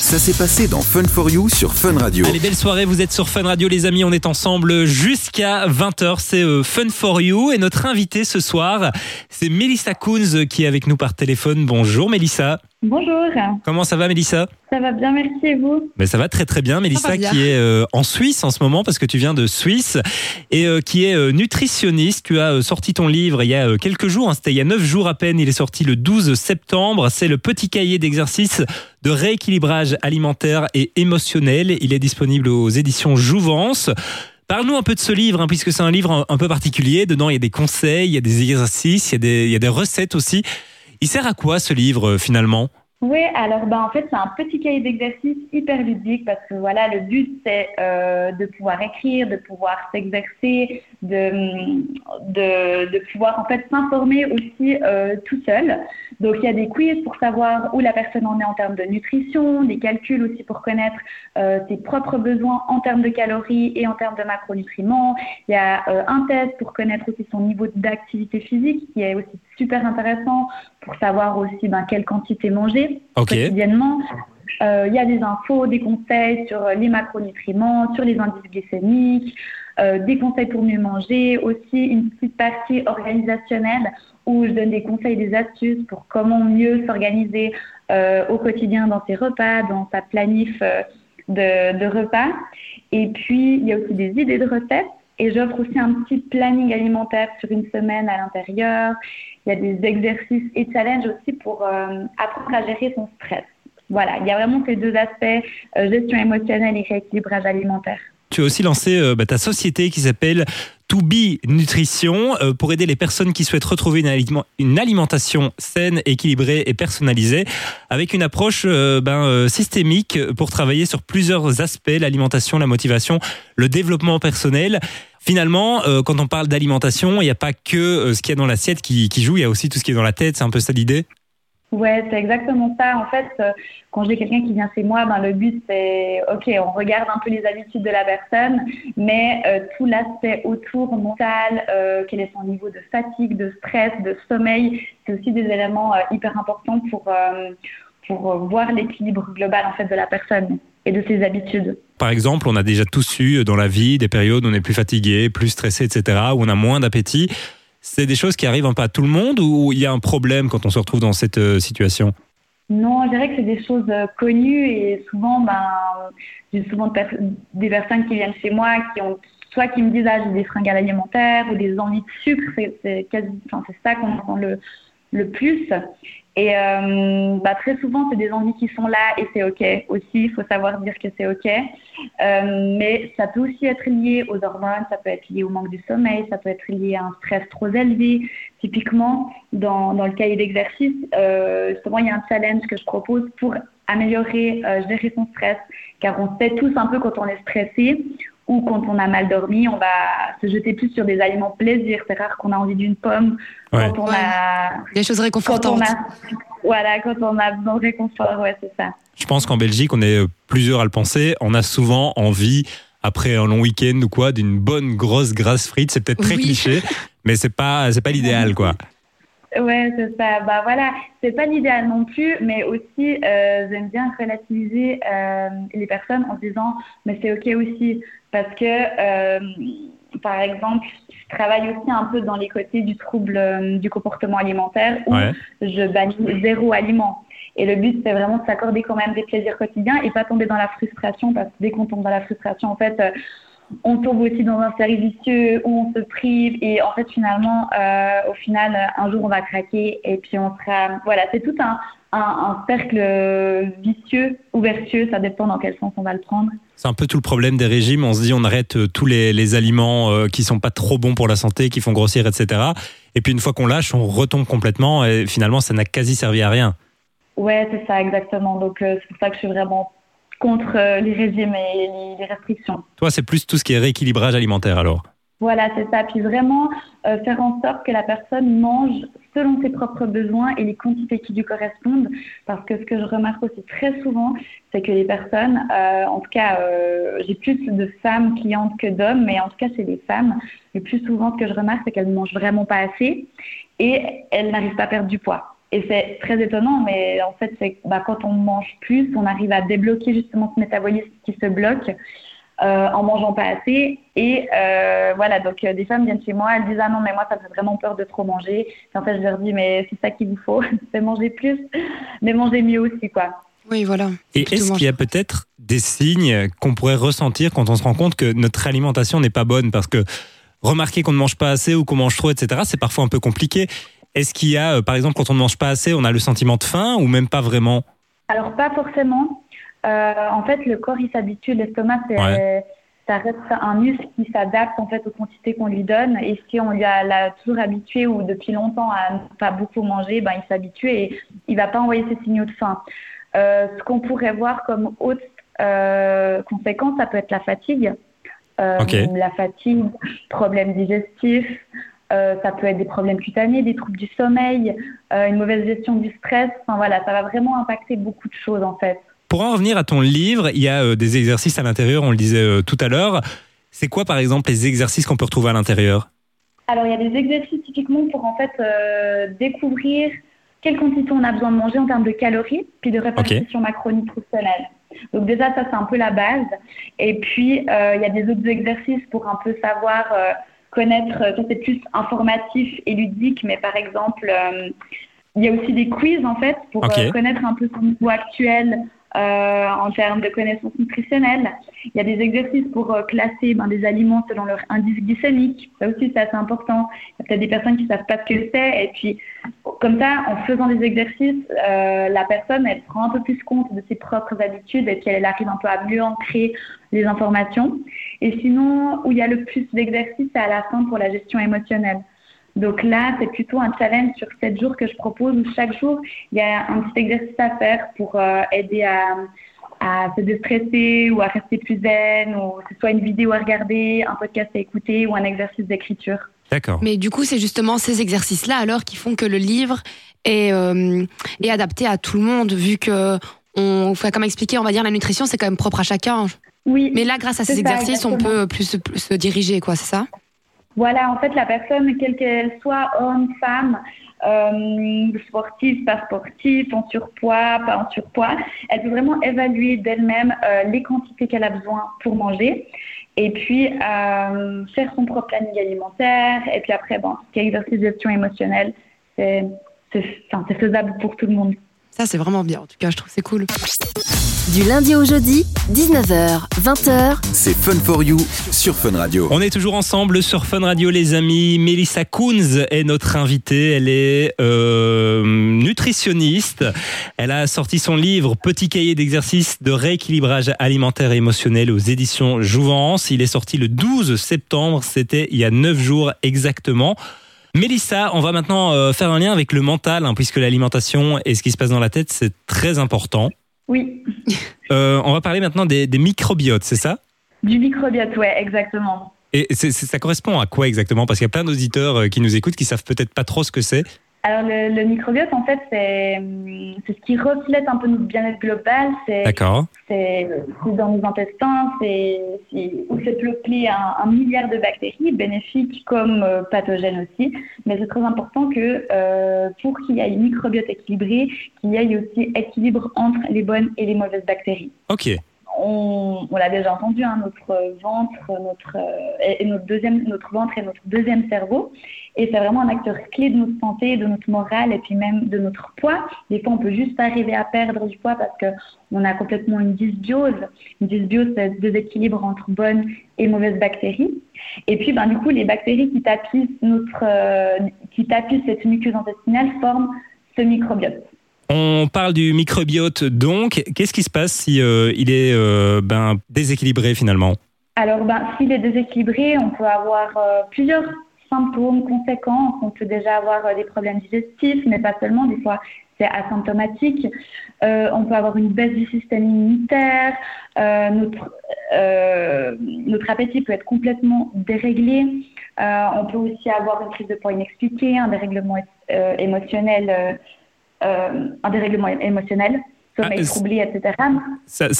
Ça s'est passé dans Fun for You sur Fun Radio. Allez, belle soirée, vous êtes sur Fun Radio les amis, on est ensemble jusqu'à 20h, c'est euh, Fun for You et notre invité ce soir, c'est Mélissa Koons qui est avec nous par téléphone. Bonjour Mélissa. Bonjour, Comment ça va Mélissa? Ça va bien, merci et vous? Mais ça va très très bien. Mélissa bien. qui est euh, en Suisse en ce moment parce que tu viens de Suisse et euh, qui est euh, nutritionniste. Tu as euh, sorti ton livre il y a euh, quelques jours, hein, c'était il y a neuf jours à peine. Il est sorti le 12 septembre. C'est le petit cahier d'exercices de rééquilibrage alimentaire et émotionnel. Il est disponible aux éditions Jouvence. Parle-nous un peu de ce livre, hein, puisque c'est un livre un, un peu particulier. Dedans, il y a des conseils, il y a des exercices, il y a des, il y a des recettes aussi. Il sert à quoi ce livre euh, finalement? Oui, alors ben, en fait, c'est un petit cahier d'exercice hyper ludique parce que voilà, le but c'est euh, de pouvoir écrire, de pouvoir s'exercer, de, de, de pouvoir en fait s'informer aussi euh, tout seul. Donc il y a des quiz pour savoir où la personne en est en termes de nutrition, des calculs aussi pour connaître euh, ses propres besoins en termes de calories et en termes de macronutriments. Il y a euh, un test pour connaître aussi son niveau d'activité physique qui est aussi super intéressant pour savoir aussi ben, quelle quantité manger quotidiennement. Euh, Il y a des infos, des conseils sur les macronutriments, sur les indices glycémiques, euh, des conseils pour mieux manger, aussi une petite partie organisationnelle où je donne des conseils, des astuces pour comment mieux s'organiser euh, au quotidien dans ses repas, dans sa planif euh, de, repas. Et puis, il y a aussi des idées de recettes. Et j'offre aussi un petit planning alimentaire sur une semaine à l'intérieur. Il y a des exercices et challenges aussi pour apprendre à gérer son stress. Voilà, il y a vraiment ces deux aspects, gestion émotionnelle et rééquilibrage alimentaire. Tu as aussi lancé euh, bah, ta société qui s'appelle To Be Nutrition euh, pour aider les personnes qui souhaitent retrouver une, aliment- une alimentation saine, équilibrée et personnalisée avec une approche euh, ben, euh, systémique pour travailler sur plusieurs aspects, l'alimentation, la motivation, le développement personnel. Finalement, euh, quand on parle d'alimentation, il n'y a pas que ce qu'il y a dans l'assiette qui, qui joue, il y a aussi tout ce qui est dans la tête, c'est un peu ça l'idée? Ouais, c'est exactement ça. En fait, euh, quand j'ai quelqu'un qui vient chez moi, ben, le but c'est, ok, on regarde un peu les habitudes de la personne, mais euh, tout l'aspect autour mental, euh, quel est son niveau de fatigue, de stress, de sommeil, c'est aussi des éléments hyper importants pour pour voir l'équilibre global en fait de la personne et de ses habitudes. Par exemple, on a déjà tous eu dans la vie des périodes où on est plus fatigué, plus stressé, etc., où on a moins d'appétit. C'est des choses qui arrivent un peu à tout le monde ou il y a un problème quand on se retrouve dans cette euh, situation? Non, je dirais que c'est des choses euh, connues et souvent, ben, j'ai souvent des personnes qui viennent chez moi qui ont soit qui me disent ah j'ai des fringales alimentaires ou des envies de sucre, c'est ça qu'on entend le le plus. Et euh, bah, très souvent, c'est des envies qui sont là et c'est OK aussi. Il faut savoir dire que c'est OK. Euh, mais ça peut aussi être lié aux hormones, ça peut être lié au manque du sommeil, ça peut être lié à un stress trop élevé. Typiquement, dans, dans le cahier d'exercice, euh, justement, il y a un challenge que je propose pour améliorer, euh, gérer son stress. Car on sait tous un peu quand on est stressé ou quand on a mal dormi, on va se jeter plus sur des aliments plaisir. C'est rare qu'on a envie d'une pomme Ouais. quand on Ouais. a Des choses quand réconfortantes. on a, voilà, quand on a besoin de réconfort, ouais, c'est ça. Je pense qu'en Belgique, on est euh, plusieurs à le penser. On a souvent envie, après un long week-end ou quoi, d'une bonne grosse grasse frite. C'est peut-être très Oui. cliché, mais c'est pas, c'est pas l'idéal, quoi. Ouais, c'est ça. Bah voilà, c'est pas l'idéal non plus, mais aussi euh, j'aime bien relativiser euh, les personnes en disant, mais c'est ok aussi, parce que euh, par exemple, je travaille aussi un peu dans les côtés du trouble euh, du comportement alimentaire où Ouais. je bannis zéro aliment. Et le but, c'est vraiment de s'accorder quand même des plaisirs quotidiens et pas tomber dans la frustration, parce que dès qu'on tombe dans la frustration, en fait, euh, on tombe aussi dans un cercle vicieux où on se prive et en fait, finalement, euh, au final, un jour, on va craquer et puis on sera... Voilà, c'est tout un, un, un cercle vicieux ou vertueux, ça dépend dans quel sens on va le prendre. C'est un peu tout le problème des régimes. On se dit, on arrête euh, tous les, les aliments euh, qui sont pas trop bons pour la santé, qui font grossir, etc. Et puis une fois qu'on lâche, on retombe complètement et finalement, ça n'a quasi servi à rien. Ouais, c'est ça, exactement. Donc, euh, c'est pour ça que je suis vraiment contre euh, les régimes et les, les restrictions. Toi, c'est plus tout ce qui est rééquilibrage alimentaire, alors. Voilà, c'est ça. Puis vraiment euh, faire en sorte que la personne mange selon ses propres besoins et les quantités qui lui correspondent. Parce que ce que je remarque aussi très souvent, c'est que les personnes, euh, en tout cas, euh, j'ai plus de femmes clientes que d'hommes, mais en tout cas, c'est les femmes. Le plus souvent, ce que je remarque, c'est qu'elles ne mangent vraiment pas assez et elles n'arrivent pas à perdre du poids. Et c'est très étonnant, mais en fait, c'est bah, quand on mange plus, on arrive à débloquer justement ce métabolisme qui se bloque euh, en mangeant pas assez. Et euh, voilà, donc euh, des femmes viennent chez moi, elles disent ah non mais moi ça me fait vraiment peur de trop manger. Et en fait, je leur dis mais c'est ça qu'il vous faut, c'est manger plus, mais manger mieux aussi quoi. Oui, voilà. Et est-ce qu'il y a peut-être des signes qu'on pourrait ressentir quand on se rend compte que notre alimentation n'est pas bonne? Parce que remarquer qu'on ne mange pas assez ou qu'on mange trop, etc., c'est parfois un peu compliqué. Est-ce qu'il y a, euh, par exemple, quand on ne mange pas assez, on a le sentiment de faim ou même pas vraiment? Alors, pas forcément. Euh, en fait, le corps, il s'habitue. L'estomac, c'est, ça reste un muscle qui s'adapte en fait aux quantités qu'on lui donne. Et si on lui a l'a toujours habitué ou depuis longtemps à ne pas beaucoup manger, ben, il s'habitue et il va pas envoyer ses signaux de faim. Euh, ce qu'on pourrait voir comme autre euh, conséquence, ça peut être la fatigue. La fatigue, problèmes digestifs, euh, ça peut être des problèmes cutanés, des troubles du sommeil, euh, une mauvaise gestion du stress. Enfin voilà, ça va vraiment impacter beaucoup de choses en fait. Pour en revenir à ton livre, il y a euh, des exercices à l'intérieur, on le disait tout à l'heure. C'est quoi par exemple les exercices qu'on peut retrouver à l'intérieur? Alors il y a des exercices typiquement pour en fait découvrir quelle quantité on a besoin de manger en termes de calories, puis de répartition macronutritionnelle. Donc déjà ça c'est un peu la base. Et puis il y a des autres exercices pour un peu savoir connaître, ça c'est plus informatif et ludique, mais par exemple euh, il y a aussi des quiz en fait pour euh, connaître un peu son niveau actuel euh, en termes de connaissances nutritionnelles. Il y a des exercices pour euh, classer ben, des aliments selon leur indice glycémique. Ça aussi, c'est assez important. Il y a peut-être des personnes qui ne savent pas ce que c'est. Et puis, comme ça, en faisant des exercices, euh, la personne, elle prend un peu plus compte de ses propres habitudes et puis elle arrive un peu à mieux ancrer les informations. Et sinon, où il y a le plus d'exercices, c'est à la fin pour la gestion émotionnelle. Donc là, c'est plutôt un challenge sur 7 jours que je propose où chaque jour, il y a un petit exercice à faire pour euh, aider à, à se déstresser ou à rester plus zen, ou que ce soit une vidéo à regarder, un podcast à écouter ou un exercice d'écriture. D'accord. Mais du coup, c'est justement ces exercices-là alors qui font que le livre est, euh, est adapté à tout le monde, vu que, on, enfin, comme expliqué, on va dire la nutrition, c'est quand même propre à chacun. Oui, Mais là, grâce à ces ça, exercices, on peut plus, se- plus se diriger, quoi, c'est ça? Voilà, en fait, la personne, quelle qu'elle soit, homme, femme, euh, sportive, pas sportive, en surpoids, pas en surpoids, elle peut vraiment évaluer d'elle-même euh, les quantités qu'elle a besoin pour manger et puis euh, faire son propre planning alimentaire. Et puis après, bon, ce exercice gestion émotionnelle, c'est enfin, c'est faisable pour tout le monde. Ça, c'est vraiment bien. En tout cas, je trouve que c'est cool. Du lundi au jeudi, 19h, 20h, C'est Fun for You sur Fun Radio. On est toujours ensemble sur Fun Radio, les amis. Mélissa Kounz est notre invitée. Elle est euh, nutritionniste. Elle a sorti son livre Petit cahier d'exercice de rééquilibrage alimentaire et émotionnel aux éditions Jouvence. Il est sorti le 12 septembre. C'était il y a 9 jours exactement. Mélissa, on va maintenant euh, faire un lien avec le mental, hein, puisque l'alimentation et ce qui se passe dans la tête, c'est très important. Oui, Euh, on va parler maintenant des, des microbiotes, c'est ça? Du microbiote, ouais, exactement. Et ça correspond à quoi exactement? Parce qu'il y a plein d'auditeurs euh, qui nous écoutent qui savent peut-être pas trop ce que c'est. Alors, le, le microbiote, en fait, c'est ce qui reflète un peu notre bien-être global. C'est D'accord. c'est c'est dans nos intestins, c'est où c'est peuplé un, un milliard de bactéries, bénéfiques comme euh, pathogènes aussi. Mais c'est très important que euh, pour qu'il y ait une microbiote équilibré, qu'il y ait aussi équilibre entre les bonnes et les mauvaises bactéries. Ok. On, l'a déjà entendu, hein, notre ventre, notre, euh, et, notre, deuxième, notre ventre est notre deuxième cerveau. Et c'est vraiment un acteur clé de notre santé, de notre morale et puis même de notre poids. Des fois, on peut juste arriver à perdre du poids parce qu'on a complètement une dysbiose. Une dysbiose, c'est le déséquilibre entre bonnes et mauvaises bactéries. Et puis, ben, du coup, les bactéries qui tapissent, notre, euh, qui tapissent cette muqueuse intestinale forment ce microbiote. On parle du microbiote donc. Qu'est-ce qui se passe si euh, il est euh, ben, déséquilibré finalement? Alors, ben, s'il est déséquilibré, on peut avoir euh, plusieurs symptômes conséquents. On peut déjà avoir des problèmes digestifs, mais pas seulement. Des fois, c'est asymptomatique. On peut avoir une baisse du système immunitaire. Notre, notre appétit peut être complètement déréglé. On peut aussi avoir une prise de poids inexpliquée, un dérèglement émotionnel, un dérèglement émotionnel, sommeil Ah, troublé, etc. A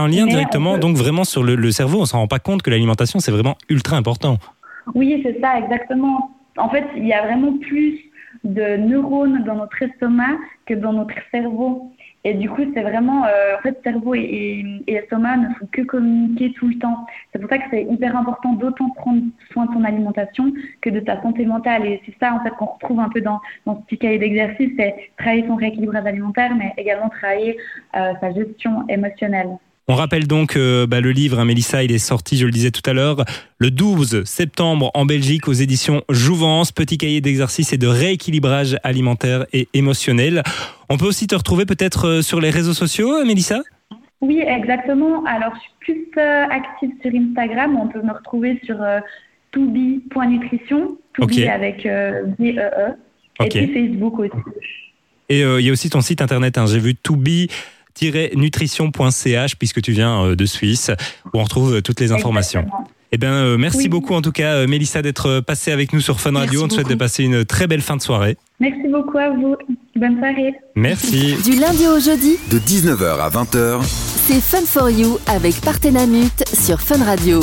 un lien Mais directement peut- donc vraiment sur le, le cerveau. On s'en rend pas compte que l'alimentation c'est vraiment ultra important. Oui, c'est ça, exactement. En fait, il y a vraiment plus de neurones dans notre estomac que dans notre cerveau. Et du coup, c'est vraiment, euh, en fait, cerveau et, et, estomac ne font que communiquer tout le temps. C'est pour ça que c'est hyper important d'autant prendre soin de ton alimentation que de ta santé mentale. Et c'est ça, en fait, qu'on retrouve un peu dans, dans ce petit cahier d'exercice, c'est travailler son rééquilibrage alimentaire, mais également travailler euh, sa gestion émotionnelle. On rappelle donc euh, bah, le livre, hein, Mélissa, il est sorti, je le disais tout à l'heure, le 12 septembre en Belgique aux éditions Jouvence. Petit cahier d'exercice et de rééquilibrage alimentaire et émotionnel. On peut aussi te retrouver peut-être euh, sur les réseaux sociaux, euh, Mélissa? Oui, exactement. Alors, je suis plus active sur Instagram. On peut me retrouver sur euh, tobi.nutrition, tobi avec B-E-E. -E, et puis Facebook aussi. Et il y a aussi ton site internet, hein. j'ai vu tobi nutrition.ch puisque tu viens euh, de Suisse où on retrouve euh, toutes les informations. Eh bien, euh, merci beaucoup en tout cas, Mélissa, d'être passée avec nous sur Fun Radio. on te souhaite de passer une très belle fin de soirée. Merci beaucoup à vous. Bonne soirée. Merci. Du lundi au jeudi, de 19h à 20h, c'est Fun for You avec Partenamut sur Fun Radio.